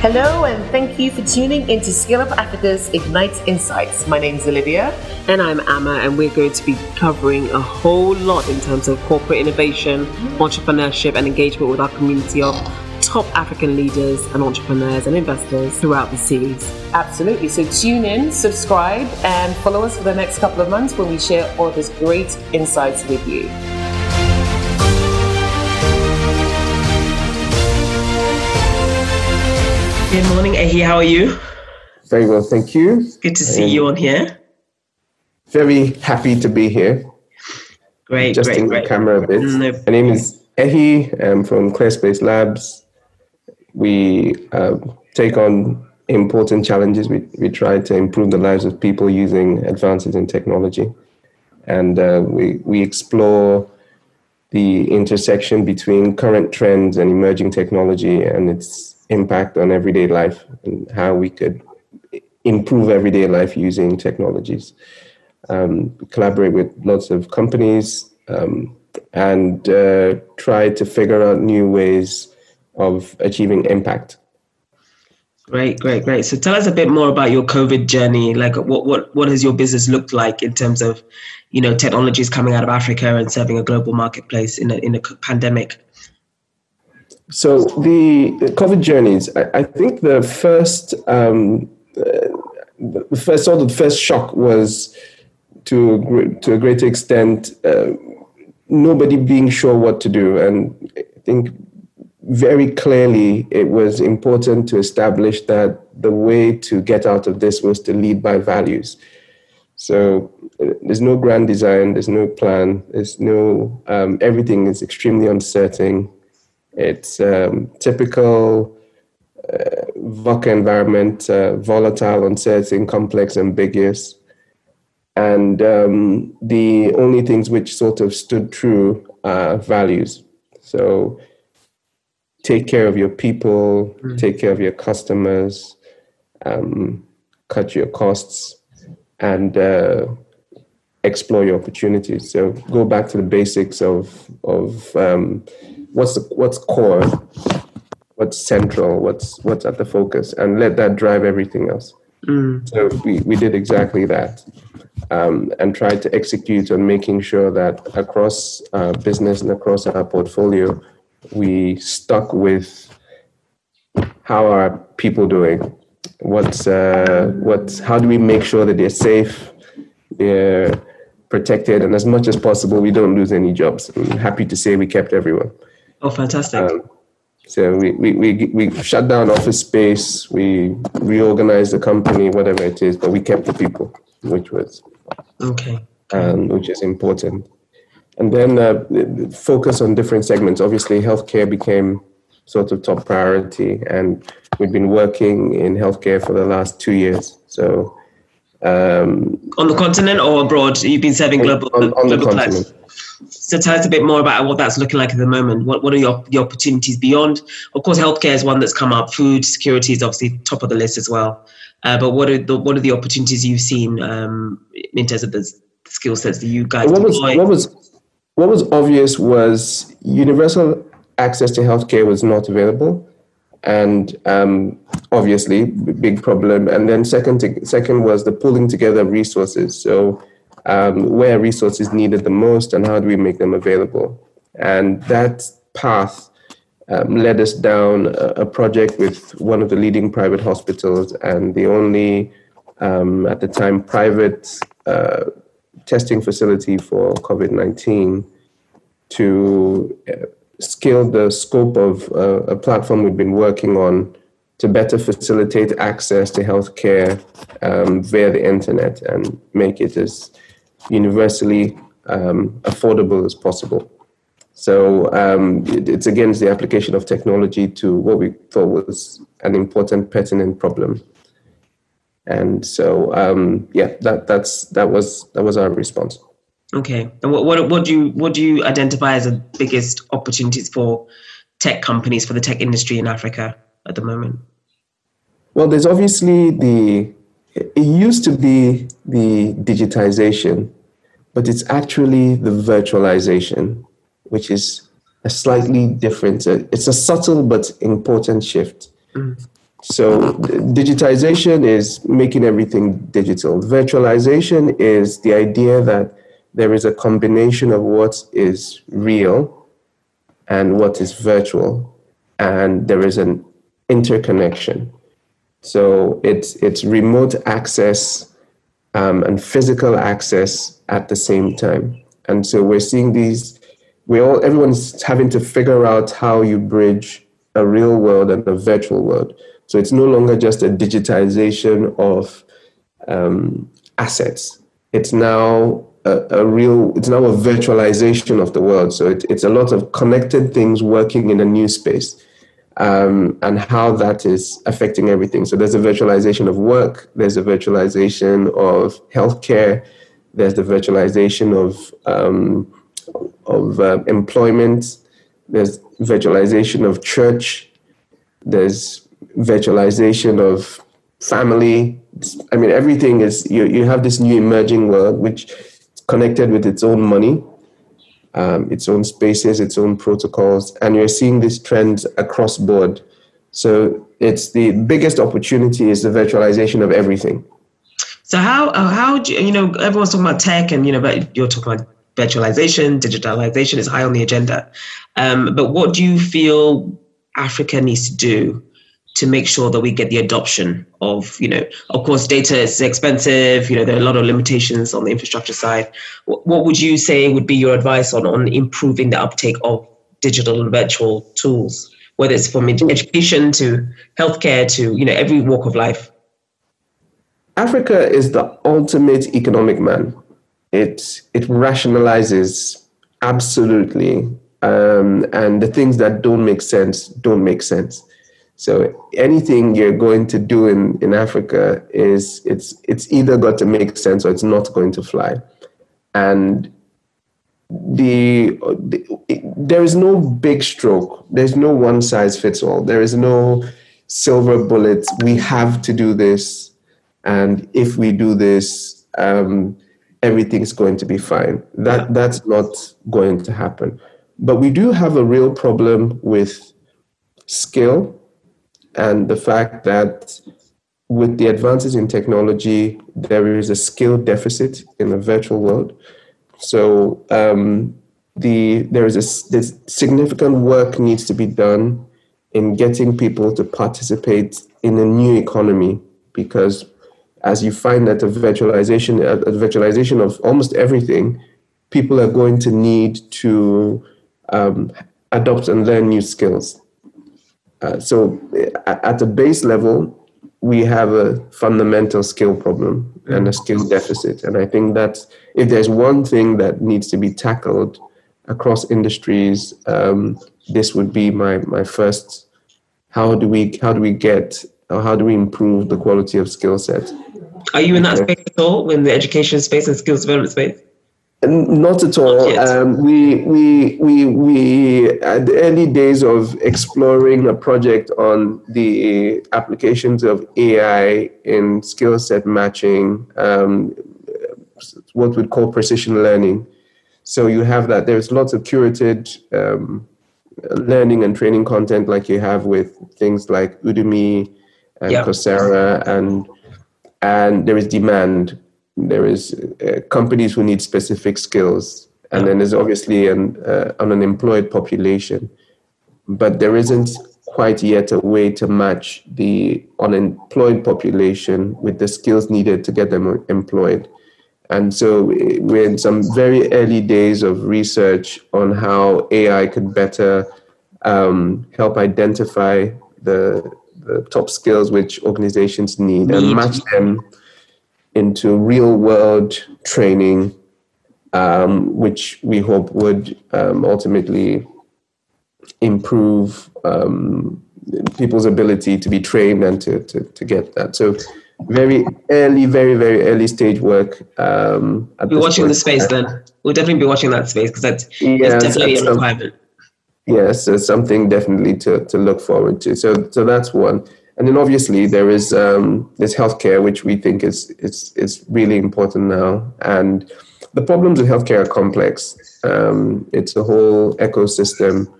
Hello, and thank you for tuning into Scale Up Africa's Ignite Insights. My name is Olivia. And I'm Amma, and we're going to be covering a whole lot in terms of corporate innovation, entrepreneurship, and engagement with our community of top African leaders and entrepreneurs and investors throughout the series. Absolutely. So tune in, subscribe, and follow us for the next couple of months when we share all of these great insights with you. Good morning, Ehi. How are you? Very well, thank you. Good to see you on here. Very happy to be here. Great, Adjusting great, the camera a bit. No. My name is Ehi. I'm from ClearSpace Labs. We uh, take on important challenges. We, we try to improve the lives of people using advances in technology. And uh, we, we explore the intersection between current trends and emerging technology and its impact on everyday life and how we could improve everyday life using technologies. Um, collaborate with lots of companies um, and uh, try to figure out new ways of achieving impact. Great, great, great. So tell us a bit more about your COVID journey. Like, what what what has your business looked like in terms of, you know, technologies coming out of Africa and serving a global marketplace in a in a pandemic? So the COVID journeys, I, I think the first, um, the first sort of the first shock was to to a great extent uh, nobody being sure what to do, and I think very clearly it was important to establish that the way to get out of this was to lead by values. So uh, there's no grand design, there's no plan, there's no um, everything is extremely uncertain it's um, typical uh, VUCA environment, uh, volatile, uncertain, complex, ambiguous. And um, the only things which sort of stood true are values. So take care of your people, mm. take care of your customers, um, cut your costs, and uh, explore your opportunities. So go back to the basics of of um, what's the, what's core, what's central, what's what's at the focus, and let that drive everything else. Mm. So we, we did exactly that, um, and tried to execute on making sure that across our business and across our portfolio, we stuck with how are people doing, what's uh, what's how do we make sure that they're safe, they're protected, and as much as possible, we don't lose any jobs. I'm happy to say we kept everyone. Oh, fantastic. Um, so we, we, we, we shut down office space, we reorganized the company, whatever it is, but we kept the people, which was okay, um, which is important. And then uh, focus on different segments. Obviously, healthcare became sort of top priority, and we've been working in healthcare for the last two years. So um, on the continent or abroad, you've been serving global on, on global. Clients. So tell us a bit more about what that's looking like at the moment. What what are your, your opportunities beyond? Of course, healthcare is one that's come up. Food security is obviously top of the list as well. Uh, but what are the what are the opportunities you've seen um, in terms of the skill sets that you guys what deploy? Was, what was what was obvious was universal access to healthcare was not available, and um, obviously big problem. And then second second was the pulling together of resources. So um, where resources needed the most and how do we make them available. And that path um, led us down a, a, project with one of the leading private hospitals and the only, um, at the time, private uh, testing facility for COVID 19 to uh, scale the scope of uh, a platform we've been working on to better facilitate access to healthcare um, via the internet and make it as universally um, affordable as possible. So um, it, it's against the application of technology to what we thought was an important, pertinent problem. And so, um, yeah, that that's that was that was our response. Okay, and what, what what do you what do you identify as the biggest opportunities for tech companies for the tech industry in Africa at the moment? Well, there's obviously the it used to be the digitization, but it's actually the virtualization, which is a slightly different, uh, it's a subtle but important shift. Mm. So digitization is making everything digital. Virtualization is the idea that there is a combination of what is real and what is virtual, and there is an interconnection. So it's it's remote access um, and physical access at the same time. And so we're seeing these. We all everyone's having to figure out how you bridge a real world and a virtual world. So it's no longer just a digitization of um, assets. It's now a, a, real, it's now a virtualization of the world. So it, it's a lot of connected things working in a new space um, and how that is affecting everything. So there's a virtualization of work, there's a virtualization of healthcare, there's the virtualization of, um, of uh, employment, there's virtualization of church, there's virtualization of family. I mean, everything is, you, you have this new emerging world which is connected with its own money, um, its own spaces, its own protocols, and you're seeing these trends across board. So it's the biggest opportunity is the virtualization of everything. So how uh, how do you, you know everyone's talking about tech and you know but you're talking about virtualization, digitalization is high on the agenda. Um, but what do you feel Africa needs to do to make sure that we get the adoption of, you know, of course, data is expensive. You know, there are a lot of limitations on the infrastructure side. What, would you say would be your advice on on improving the uptake of digital and virtual tools, whether it's from education to healthcare to you know every walk of life? Africa is the ultimate economic man. It it rationalizes absolutely, um, and the things that don't make sense don't make sense so anything you're going to do in, in Africa is it's it's either got to make sense or it's not going to fly. And the, the it, there is no big stroke. There's no one size fits all. There is no silver bullet. We have to do this, and if we do this, um, everything's going to be fine. That that's not going to happen. But we do have a real problem with skill and the fact that with the advances in technology, there is a skill deficit in the virtual world. So um, the there is a significant work needs to be done in getting people to participate in a new economy because as you find that the virtualization a virtualization of almost everything, people are going to need to um, adopt and learn new skills. Uh, so at the base level, we have a fundamental skill problem and a skill deficit. And I think that if there's one thing that needs to be tackled across industries, um, this would be my, my first. How do we how do we get or how do we improve the quality of skill set? Are you in that space at all, in the education space and skills development space? Not at all. Um, we we we we at the early days of exploring a project on the applications of AI in skill set matching, um, what we'd call precision learning. So you have that. There's lots of curated um, learning and training content, like you have with things like Udemy and yep. Coursera, and and there is demand there is uh, companies who need specific skills, and then there's obviously an, uh, an unemployed population. But there isn't quite yet a way to match the unemployed population with the skills needed to get them employed. And so we're in some very early days of research on how AI could better um, help identify the, the top skills which organizations need and match them into real world training, um, which we hope would um, ultimately improve um, people's ability to be trained and to, to, to, get that. So, very early, very, very early stage work. Um, We're watching the space then. We'll definitely be watching that space because that's, yes, definitely a requirement. Yes, it's something definitely to, to look forward to. So, so that's one. And then obviously there is um, there's healthcare, which we think is is is really important now. And the problems with healthcare are complex. Um, it's a whole ecosystem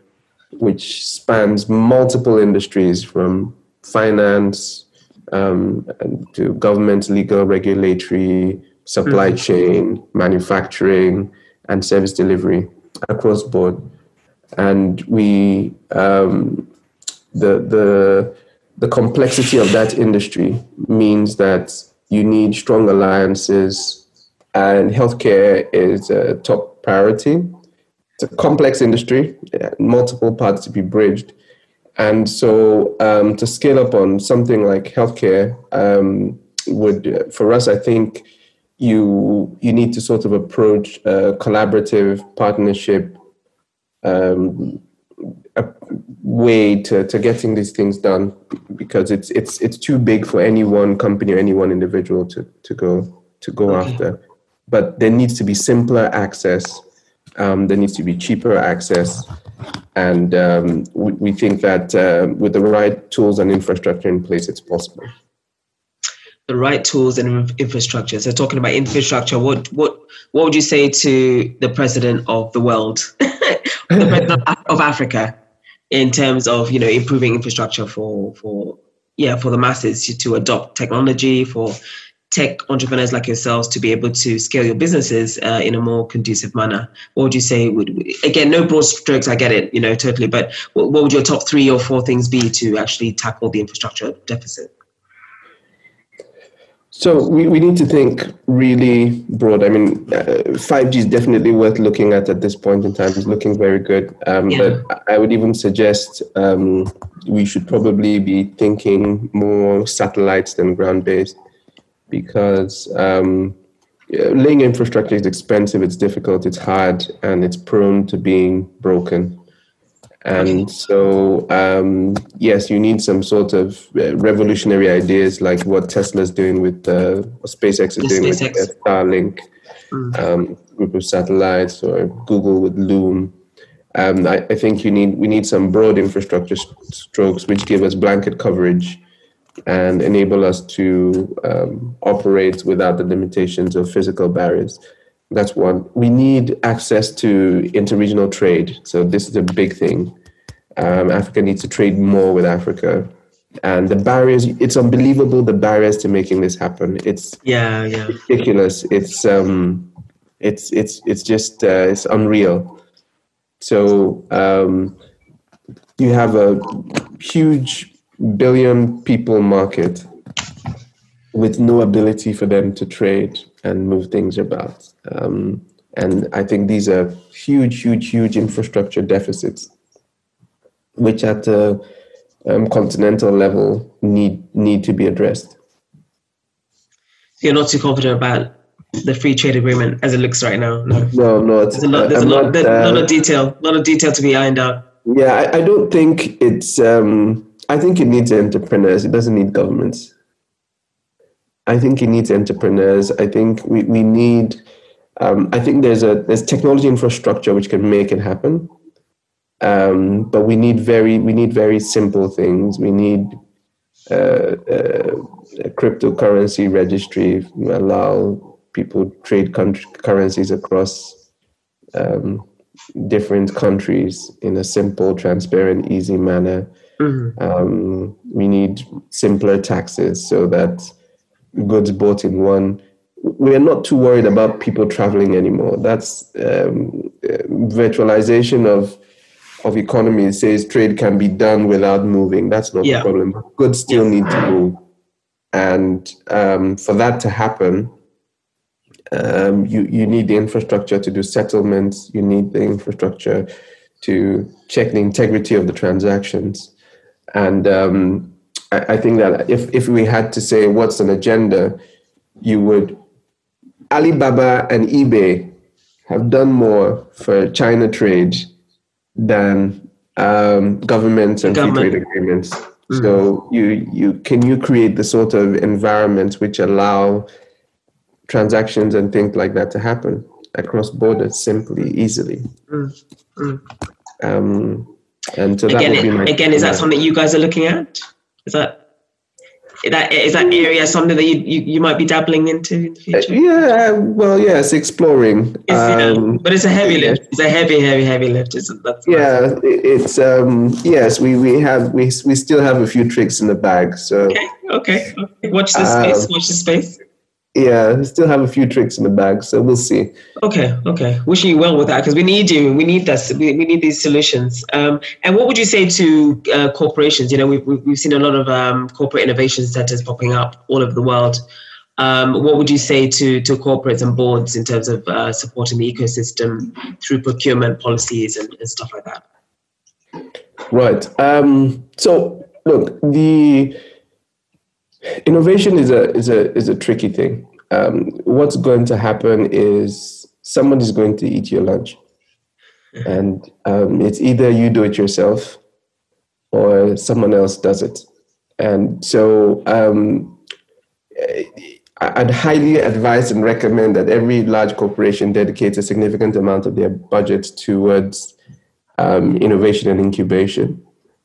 which spans multiple industries from finance, um, to government, legal, regulatory, supply mm-hmm. chain, manufacturing, and service delivery across board. And we, um, the the the complexity of that industry means that you need strong alliances, and healthcare is a top priority. It's a complex industry, multiple parts to be bridged. And so um, to scale up on something like healthcare um, would, for us, I think you you need to sort of approach a collaborative partnership um, a way to, to getting these things done because it's it's it's too big for any one company or any one individual to, to go to go okay. after. But there needs to be simpler access. Um, there needs to be cheaper access, and um, we, we, think that uh, with the right tools and infrastructure in place, it's possible. The right tools and infrastructure. So, talking about infrastructure, what what what would you say to the president of the world, the president of Africa, in terms of you know improving infrastructure for for yeah for the masses to, to adopt technology for tech entrepreneurs like yourselves to be able to scale your businesses uh, in a more conducive manner. What would you say would again no broad strokes i get it you know totally but what, what would your top three or four things be to actually tackle the infrastructure deficit so we, we need to think really broad. I mean, uh, 5G is definitely worth looking at at this point in time. It's looking very good. Um, yeah. But I would even suggest um, we should probably be thinking more satellites than ground based because um, laying infrastructure is expensive, it's difficult, it's hard, and it's prone to being broken. And so, um, yes, you need some sort of uh, revolutionary ideas like what Tesla's doing with uh, SpaceX is doing SpaceX. with Starlink mm. um, group of satellites, or Google with Loon. Um, I, I, think you need we need some broad infrastructure strokes which give us blanket coverage and enable us to um, operate without the limitations of physical barriers. That's one. We need access to interregional trade. So this is a big thing. Um, Africa needs to trade more with Africa. And the barriers, it's unbelievable the barriers to making this happen. It's yeah, yeah. ridiculous. It's um it's it's it's just uh, it's unreal. So um, you have a huge billion people market with no ability for them to trade and move things about. Um, and I think these are huge, huge, huge infrastructure deficits, which at a um, continental level need need to be addressed. You're not too confident about the free trade agreement as it looks right now. No, no, no there's a lot. There's a lot, not, there's uh, lot of detail. A lot of detail to be ironed out. Yeah, I, I don't think it's. Um, I think it needs entrepreneurs. It doesn't need governments. I think it needs entrepreneurs. I think we, we need um, I think there's a there's technology infrastructure which can make it happen. Um, but we need very we need very simple things. We need uh, uh, a cryptocurrency registry allow people trade country, currencies across um, different countries in a simple, transparent, easy manner. Mm-hmm. Um, we need simpler taxes so that goods bought in one. We are not too worried about people traveling anymore. That's um, virtualization of of economy says trade can be done without moving. That's not yeah. the problem. Goods still need to move, and um, for that to happen, um, you you need the infrastructure to do settlements. You need the infrastructure to check the integrity of the transactions, and um, I, I think that if, if we had to say what's an agenda, you would Alibaba and eBay have done more for China trade than um, governments and Government. free trade agreements. Mm-hmm. So you you can you create the sort of environment which allow transactions and things like that to happen across borders simply, easily. Mm-hmm. Um, and so again, again, is that something you guys are looking at? Is that that is that area something that you, you, you might be dabbling into in the future? Uh, yeah, well, yes, exploring. It's, um, but it's a heavy lift. It's a heavy, heavy, heavy lift. Isn't that? Yeah, it's um, yes. We we have we we still have a few tricks in the bag. So okay, okay. okay. Watch the space. Um, watch the space yeah, still have a few tricks in the bag, so we'll see. Okay, okay. Wishing you well with that because we need you. We need this. We, we need these solutions. Um, and what would you say to uh, corporations? You know, we've, we've seen a lot of um, corporate innovation centers popping up all over the world. Um, what would you say to, to corporates and boards in terms of uh, supporting the ecosystem through procurement policies and, and stuff like that? Right. Um, so, look, the Innovation is a is a is a tricky thing. Um, what's going to happen is someone is going to eat your lunch, and um, it's either you do it yourself or someone else does it. And so, um, I'd highly advise and recommend that every large corporation dedicates a significant amount of their budget towards um, innovation and incubation,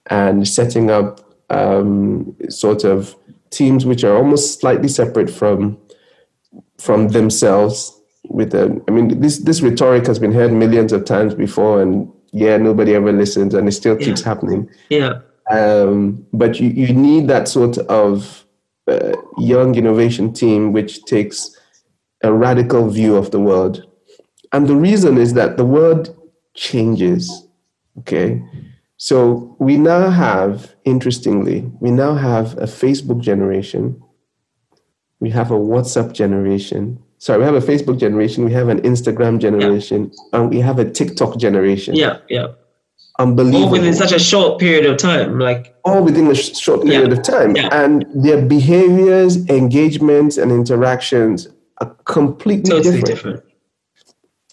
and setting up um, sort of teams which are almost slightly separate from from themselves with them. I mean, this this rhetoric has been heard millions of times before, and yeah, nobody ever listens, and it still keeps yeah. happening. Yeah. Um, but you, you need that sort of uh, young innovation team which takes a radical view of the world, and the reason is that the world changes. Okay, so we now have, interestingly, we now have a Facebook generation. We have a WhatsApp generation. Sorry, we have a Facebook generation. We have an Instagram generation, yeah. and we have a TikTok generation. Yeah, yeah. Unbelievable. All within such a short period of time, like all within a sh- short period yeah. of time, yeah. and their behaviors, engagements, and interactions are completely totally different. different.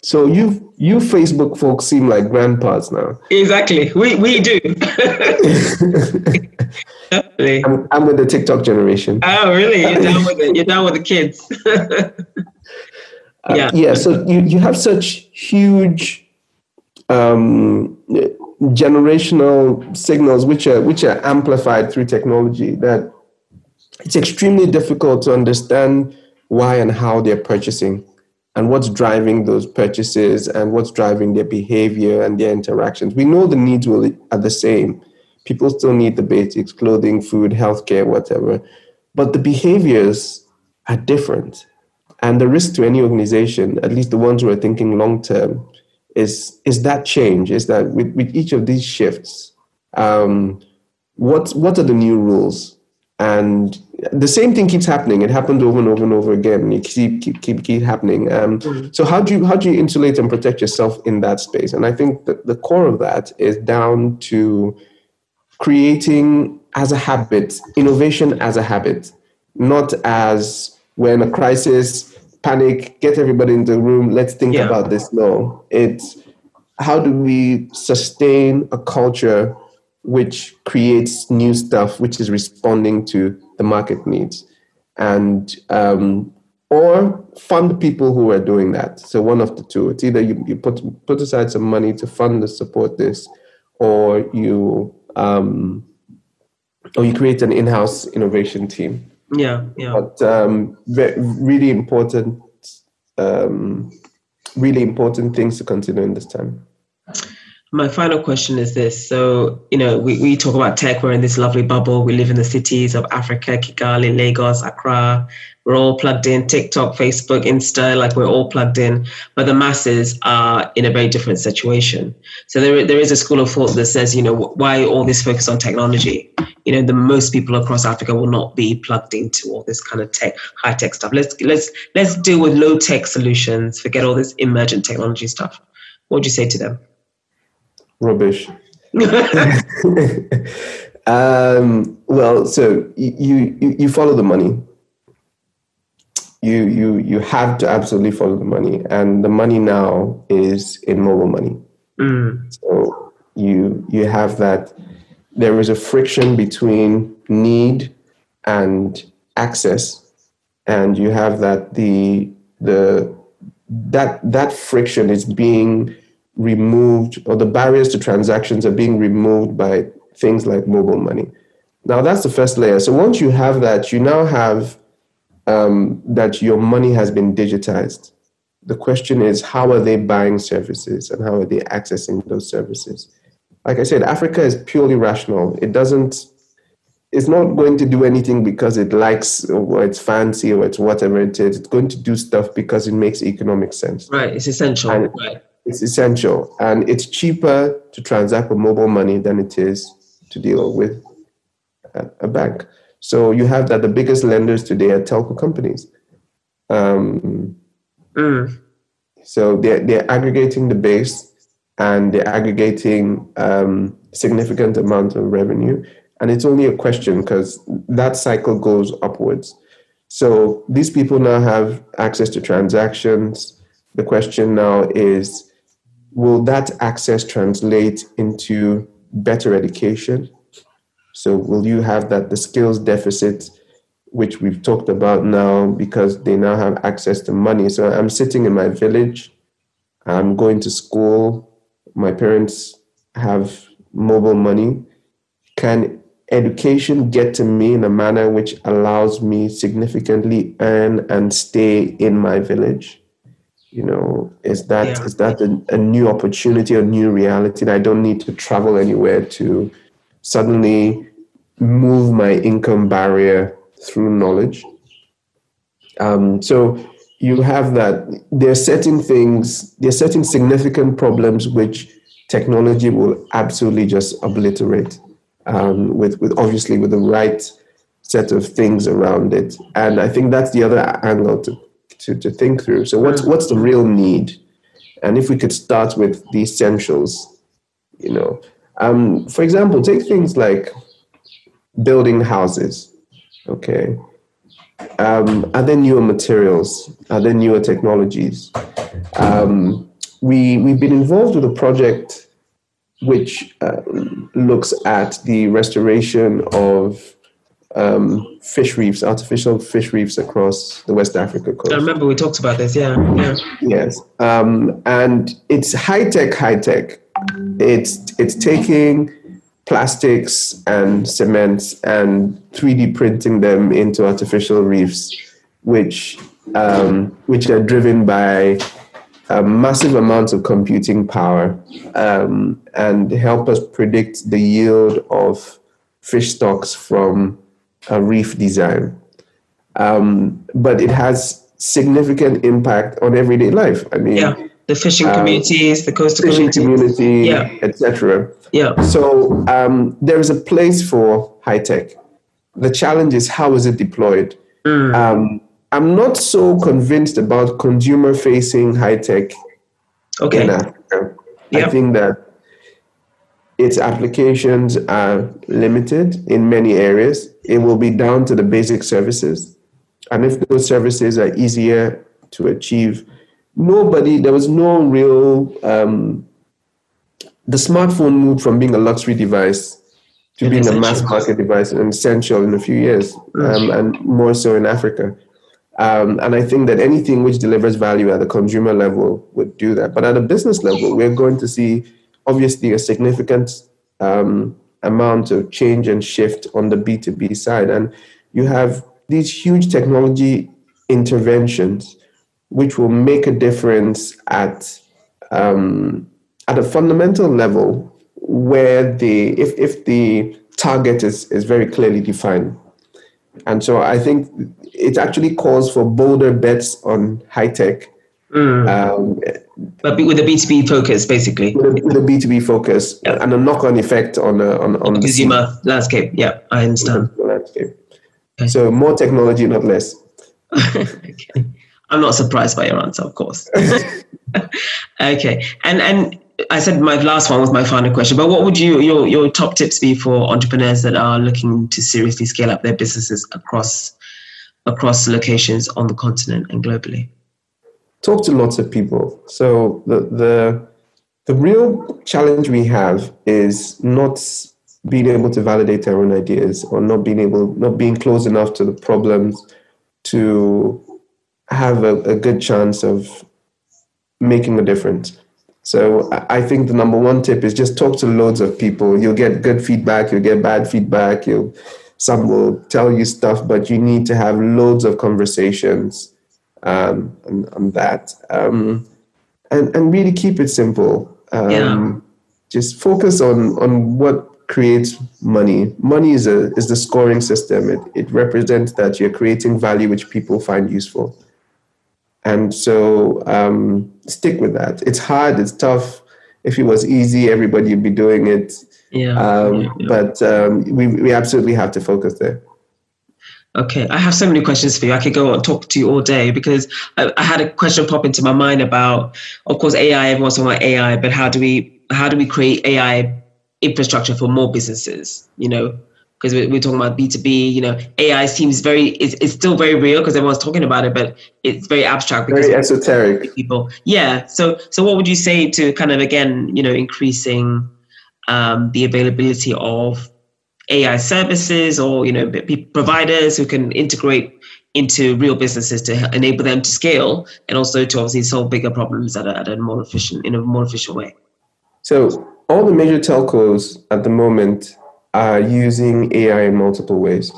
So you you Facebook folks seem like grandpas now. Exactly, we we do. I'm, I'm, with the TikTok generation. Oh, really? You're down with it. You're down with the kids. uh, yeah. Yeah. So you you have such huge um, generational signals which are which are amplified through technology that it's extremely difficult to understand why and how they're purchasing and what's driving those purchases and what's driving their behavior and their interactions. We know the needs will are the same. People still need the basics, clothing, food, healthcare, whatever. But the behaviors are different. And the risk to any organization, at least the ones who are thinking long term, is, is that change, is that with, with each of these shifts, um, what, what are the new rules? And the same thing keeps happening. It happened over and over and over again. It keep keep keep keep happening. Um, mm-hmm. So how do you how do you insulate and protect yourself in that space? And I think that the core of that is down to creating as a habit, innovation as a habit, not as when a crisis, panic, get everybody in the room, let's think yeah. about this. No, it's how do we sustain a culture which creates new stuff which is responding to the market needs. And um, or fund people who are doing that. So one of the two it's either you, you put put aside some money to fund to support this or you um, or you create an in-house innovation team. Yeah yeah. But um, really important um, really important things to consider in this time my final question is this. So, you know, we, we talk about tech, we're in this lovely bubble. We live in the cities of Africa, Kigali, Lagos, Accra. We're all plugged in, TikTok, Facebook, Insta, like we're all plugged in. But the masses are in a very different situation. So there, there is a school of thought that says, you know, why all this focus on technology? You know, the most people across Africa will not be plugged into all this kind of tech, high tech stuff. Let's let's let's deal with low tech solutions. Forget all this emergent technology stuff. What would you say to them? Rubbish. um, well, so you, you you follow the money. You you you have to absolutely follow the money, and the money now is in mobile money. Mm. So you you have that. There is a friction between need and access, and you have that the the that that friction is being removed or the barriers to transactions are being removed by things like mobile money. Now that's the first layer. So once you have that, you now have um, that your money has been digitized. The question is, how are they buying services and how are they accessing those services? Like I said, Africa is purely rational. It doesn't, it's not going to do anything because it likes or it's fancy or it's whatever it is. It's going to do stuff because it makes economic sense. Right. It's essential. And right. It's essential. And it's cheaper to transact with mobile money than it is to deal with a, bank. So you have that the biggest lenders today are telco companies. Um, Mm. so they're, they're aggregating the base and they're aggregating um, significant amount of revenue. And it's only a question because that cycle goes upwards. So these people now have access to transactions. The question now is will that access translate into better education? So will you have that the skills deficit which we've talked about now because they now have access to money. So I'm sitting in my village, I'm going to school, my parents have mobile money. Can education get to me in a manner which allows me significantly earn and stay in my village? You know, is that Yeah. is that a, a new opportunity, a new reality that I don't need to travel anywhere to suddenly move my income barrier through knowledge. Um, so you have that. There are certain things, there are certain significant problems which technology will absolutely just obliterate. Um, with with obviously with the right set of things around it, and I think that's the other angle to to, to think through. So what's what's the real need? And if we could start with the essentials, you know, um, for example, take things like building houses Okay. Um, are there newer materials? Are there newer technologies? Um, we we've been involved with a project which uh, looks at the restoration of um, fish reefs, artificial fish reefs across the West Africa coast. I remember we talked about this. Yeah. Yeah. Yes, um, and it's high tech, high tech. It's it's taking plastics and cements and 3D printing them into artificial reefs, which um, which are driven by uh, massive amounts of computing power um, and help us predict the yield of fish stocks from a reef design. Um, but it has significant impact on everyday life. I mean, Yeah. The fishing communities, the coastal fishing communities. community, Yeah. etc. Yeah. So um, there is a place for high tech. The challenge is how is it deployed? Um, I'm not so convinced about consumer facing high tech Okay. in Africa. I think that its applications are limited in many areas. It will be down to the basic services. And if those services are easier to achieve, nobody, there was no real, um, the smartphone moved from being a luxury device to being a mass market device and essential in a few years, um, and more so in Africa. Um, and I think that anything which delivers value at the consumer level would do that. But at a business level, we're going to see obviously a significant um, amount of change and shift on the B2B side. And you have these huge technology interventions which will make a difference at um, at a fundamental level where the if, if the target is, is very clearly defined. And so I think it actually calls for bolder bets on high tech um, But with a B2B focus, basically. with, a, with a B2B focus and a knock on effect on, uh, on, on the Consumer landscape. Yeah, I understand. landscape. So more technology, not less. okay. I'm not surprised by your answer, of course. okay. And and I said my last one was my final question, but what would you your your top tips be for entrepreneurs that are looking to seriously scale up their businesses across across locations on the continent and globally? Talk to lots of people. So the the the real challenge we have is not being able to validate our own ideas or not being able not being close enough to the problems to have a, a good chance of making a difference. So I think the number one tip is just talk to loads of people. You'll get good feedback, you'll get bad feedback, you'll some will tell you stuff, but you need to have loads of conversations um, on, on, that. Um, and, and really keep it simple. Um, yeah. Just focus on, on what creates money. Money is, a, is the scoring system. It, it represents that you're creating value which people find useful. And so um, stick with that. It's hard, it's tough. If it was easy, everybody would be doing it. Yeah. Um, yeah, yeah. But um, we, we absolutely have to focus there. Okay, I have so many questions for you. I could go and talk to you all day because I, I, had a question pop into my mind about, of course, AI. Everyone's talking about AI, but how do we how do we create AI infrastructure for more businesses? You know, because we're, we're, talking about B2B, you know, AI seems very, it's, it's still very real because everyone's talking about it, but it's very abstract. Because very esoteric. People. Yeah. So, so what would you say to kind of, again, you know, increasing um, the availability of AI services or, you know, providers who can integrate into real businesses to enable them to scale and also to obviously solve bigger problems at a, at a more efficient, in a more efficient way? So all the major telcos at the moment are using AI in multiple ways.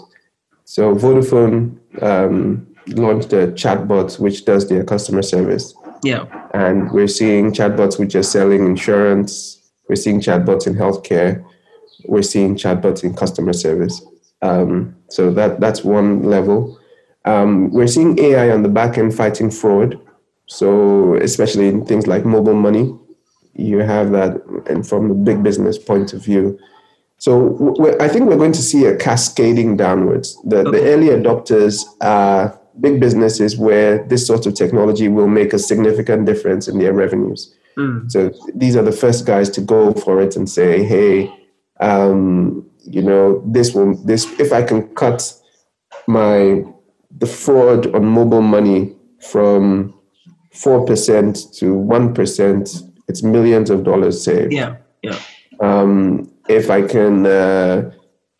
So Vodafone um, launched a chatbot which does their customer service. Yeah. And we're seeing chatbots which are selling insurance. We're seeing chatbots in healthcare. We're seeing chatbots in customer service. Um, so that that's one level. Um, we're seeing AI on the back end fighting fraud. So especially in things like mobile money, you have that, and from the big business point of view, so I think we're going to see a cascading downwards. The, okay. the early adopters are big businesses where this sort of technology will make a significant difference in their revenues. Mm. So these are the first guys to go for it and say, hey, um, you know, this will this if I can cut my the fraud on mobile money from four percent to one percent, it's millions of dollars saved. Yeah, yeah. Um, if I can uh,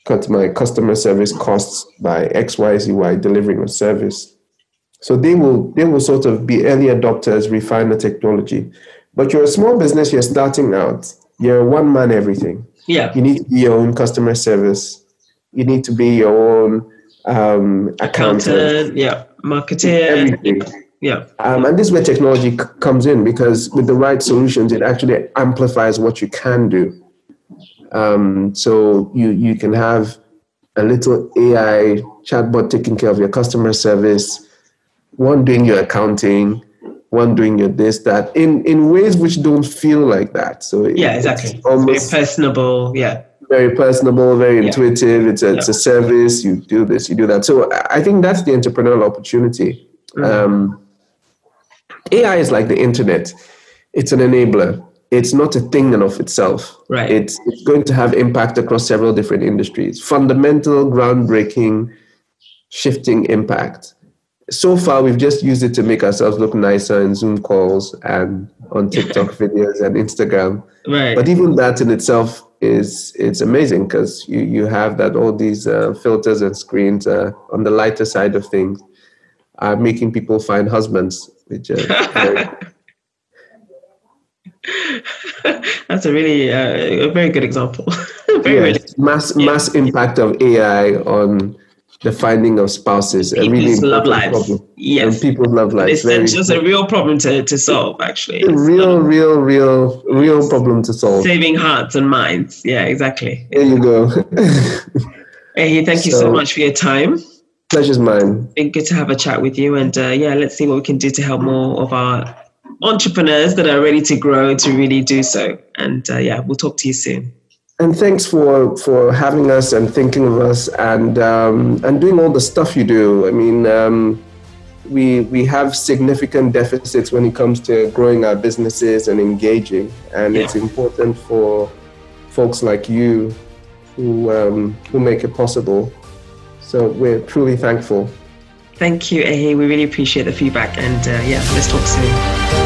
cut my customer service costs by X, Y, Z, Y delivering a service. So they will they will sort of be early adopters, refine the technology. But you're a small business, you're starting out, you're one man everything. Yeah. You need to be your own customer service. You need to be your own um, accountant. accountant yeah. Marketer. Everything. Yeah. Um, and this is where technology c- comes in because with the right solutions, it actually amplifies what you can do. Um, so you you can have a little AI chatbot taking care of your customer service, one doing your accounting, one doing your this that in in ways which don't feel like that. So yeah, exactly. Almost very personable. Yeah. Very personable, very yeah. intuitive. It's a, yeah. it's a service. You do this, you do that. So I think that's the entrepreneurial opportunity. Mm-hmm. Um, AI is like the internet. It's an enabler it's not a thing in of itself. Right. It's, it's going to have impact across several different industries. Fundamental, groundbreaking, shifting impact. So far, we've just used it to make ourselves look nicer in Zoom calls and on TikTok videos and Instagram. Right. But even that in itself is it's amazing because you you have that all these uh, filters and screens uh, on the lighter side of things are making people find husbands, which uh, That's a really uh, a very good example. very yes. mass mass impact of AI on the finding of spouses. People's a really love lives. Problem. Yes, and people's love lives. It's, just a real problem to, to solve. Actually, a real, real, real, real problem to solve. Saving hearts and minds. Yeah, exactly. There you go. hey, thank you so, so much for your time. Pleasure's mine. Been good to have a chat with you, and uh, yeah, let's see what we can do to help more of our entrepreneurs that are ready to grow to really do so. And uh, yeah, we'll talk to you soon. And thanks for for having us and thinking of us and um, and doing all the stuff you do. I mean, um, we we have significant deficits when it comes to growing our businesses and engaging, and yeah. it's important for folks like you who um, who make it possible. So we're truly thankful. Thank you, Ehi. We really appreciate the feedback, and uh, yeah, let's talk soon.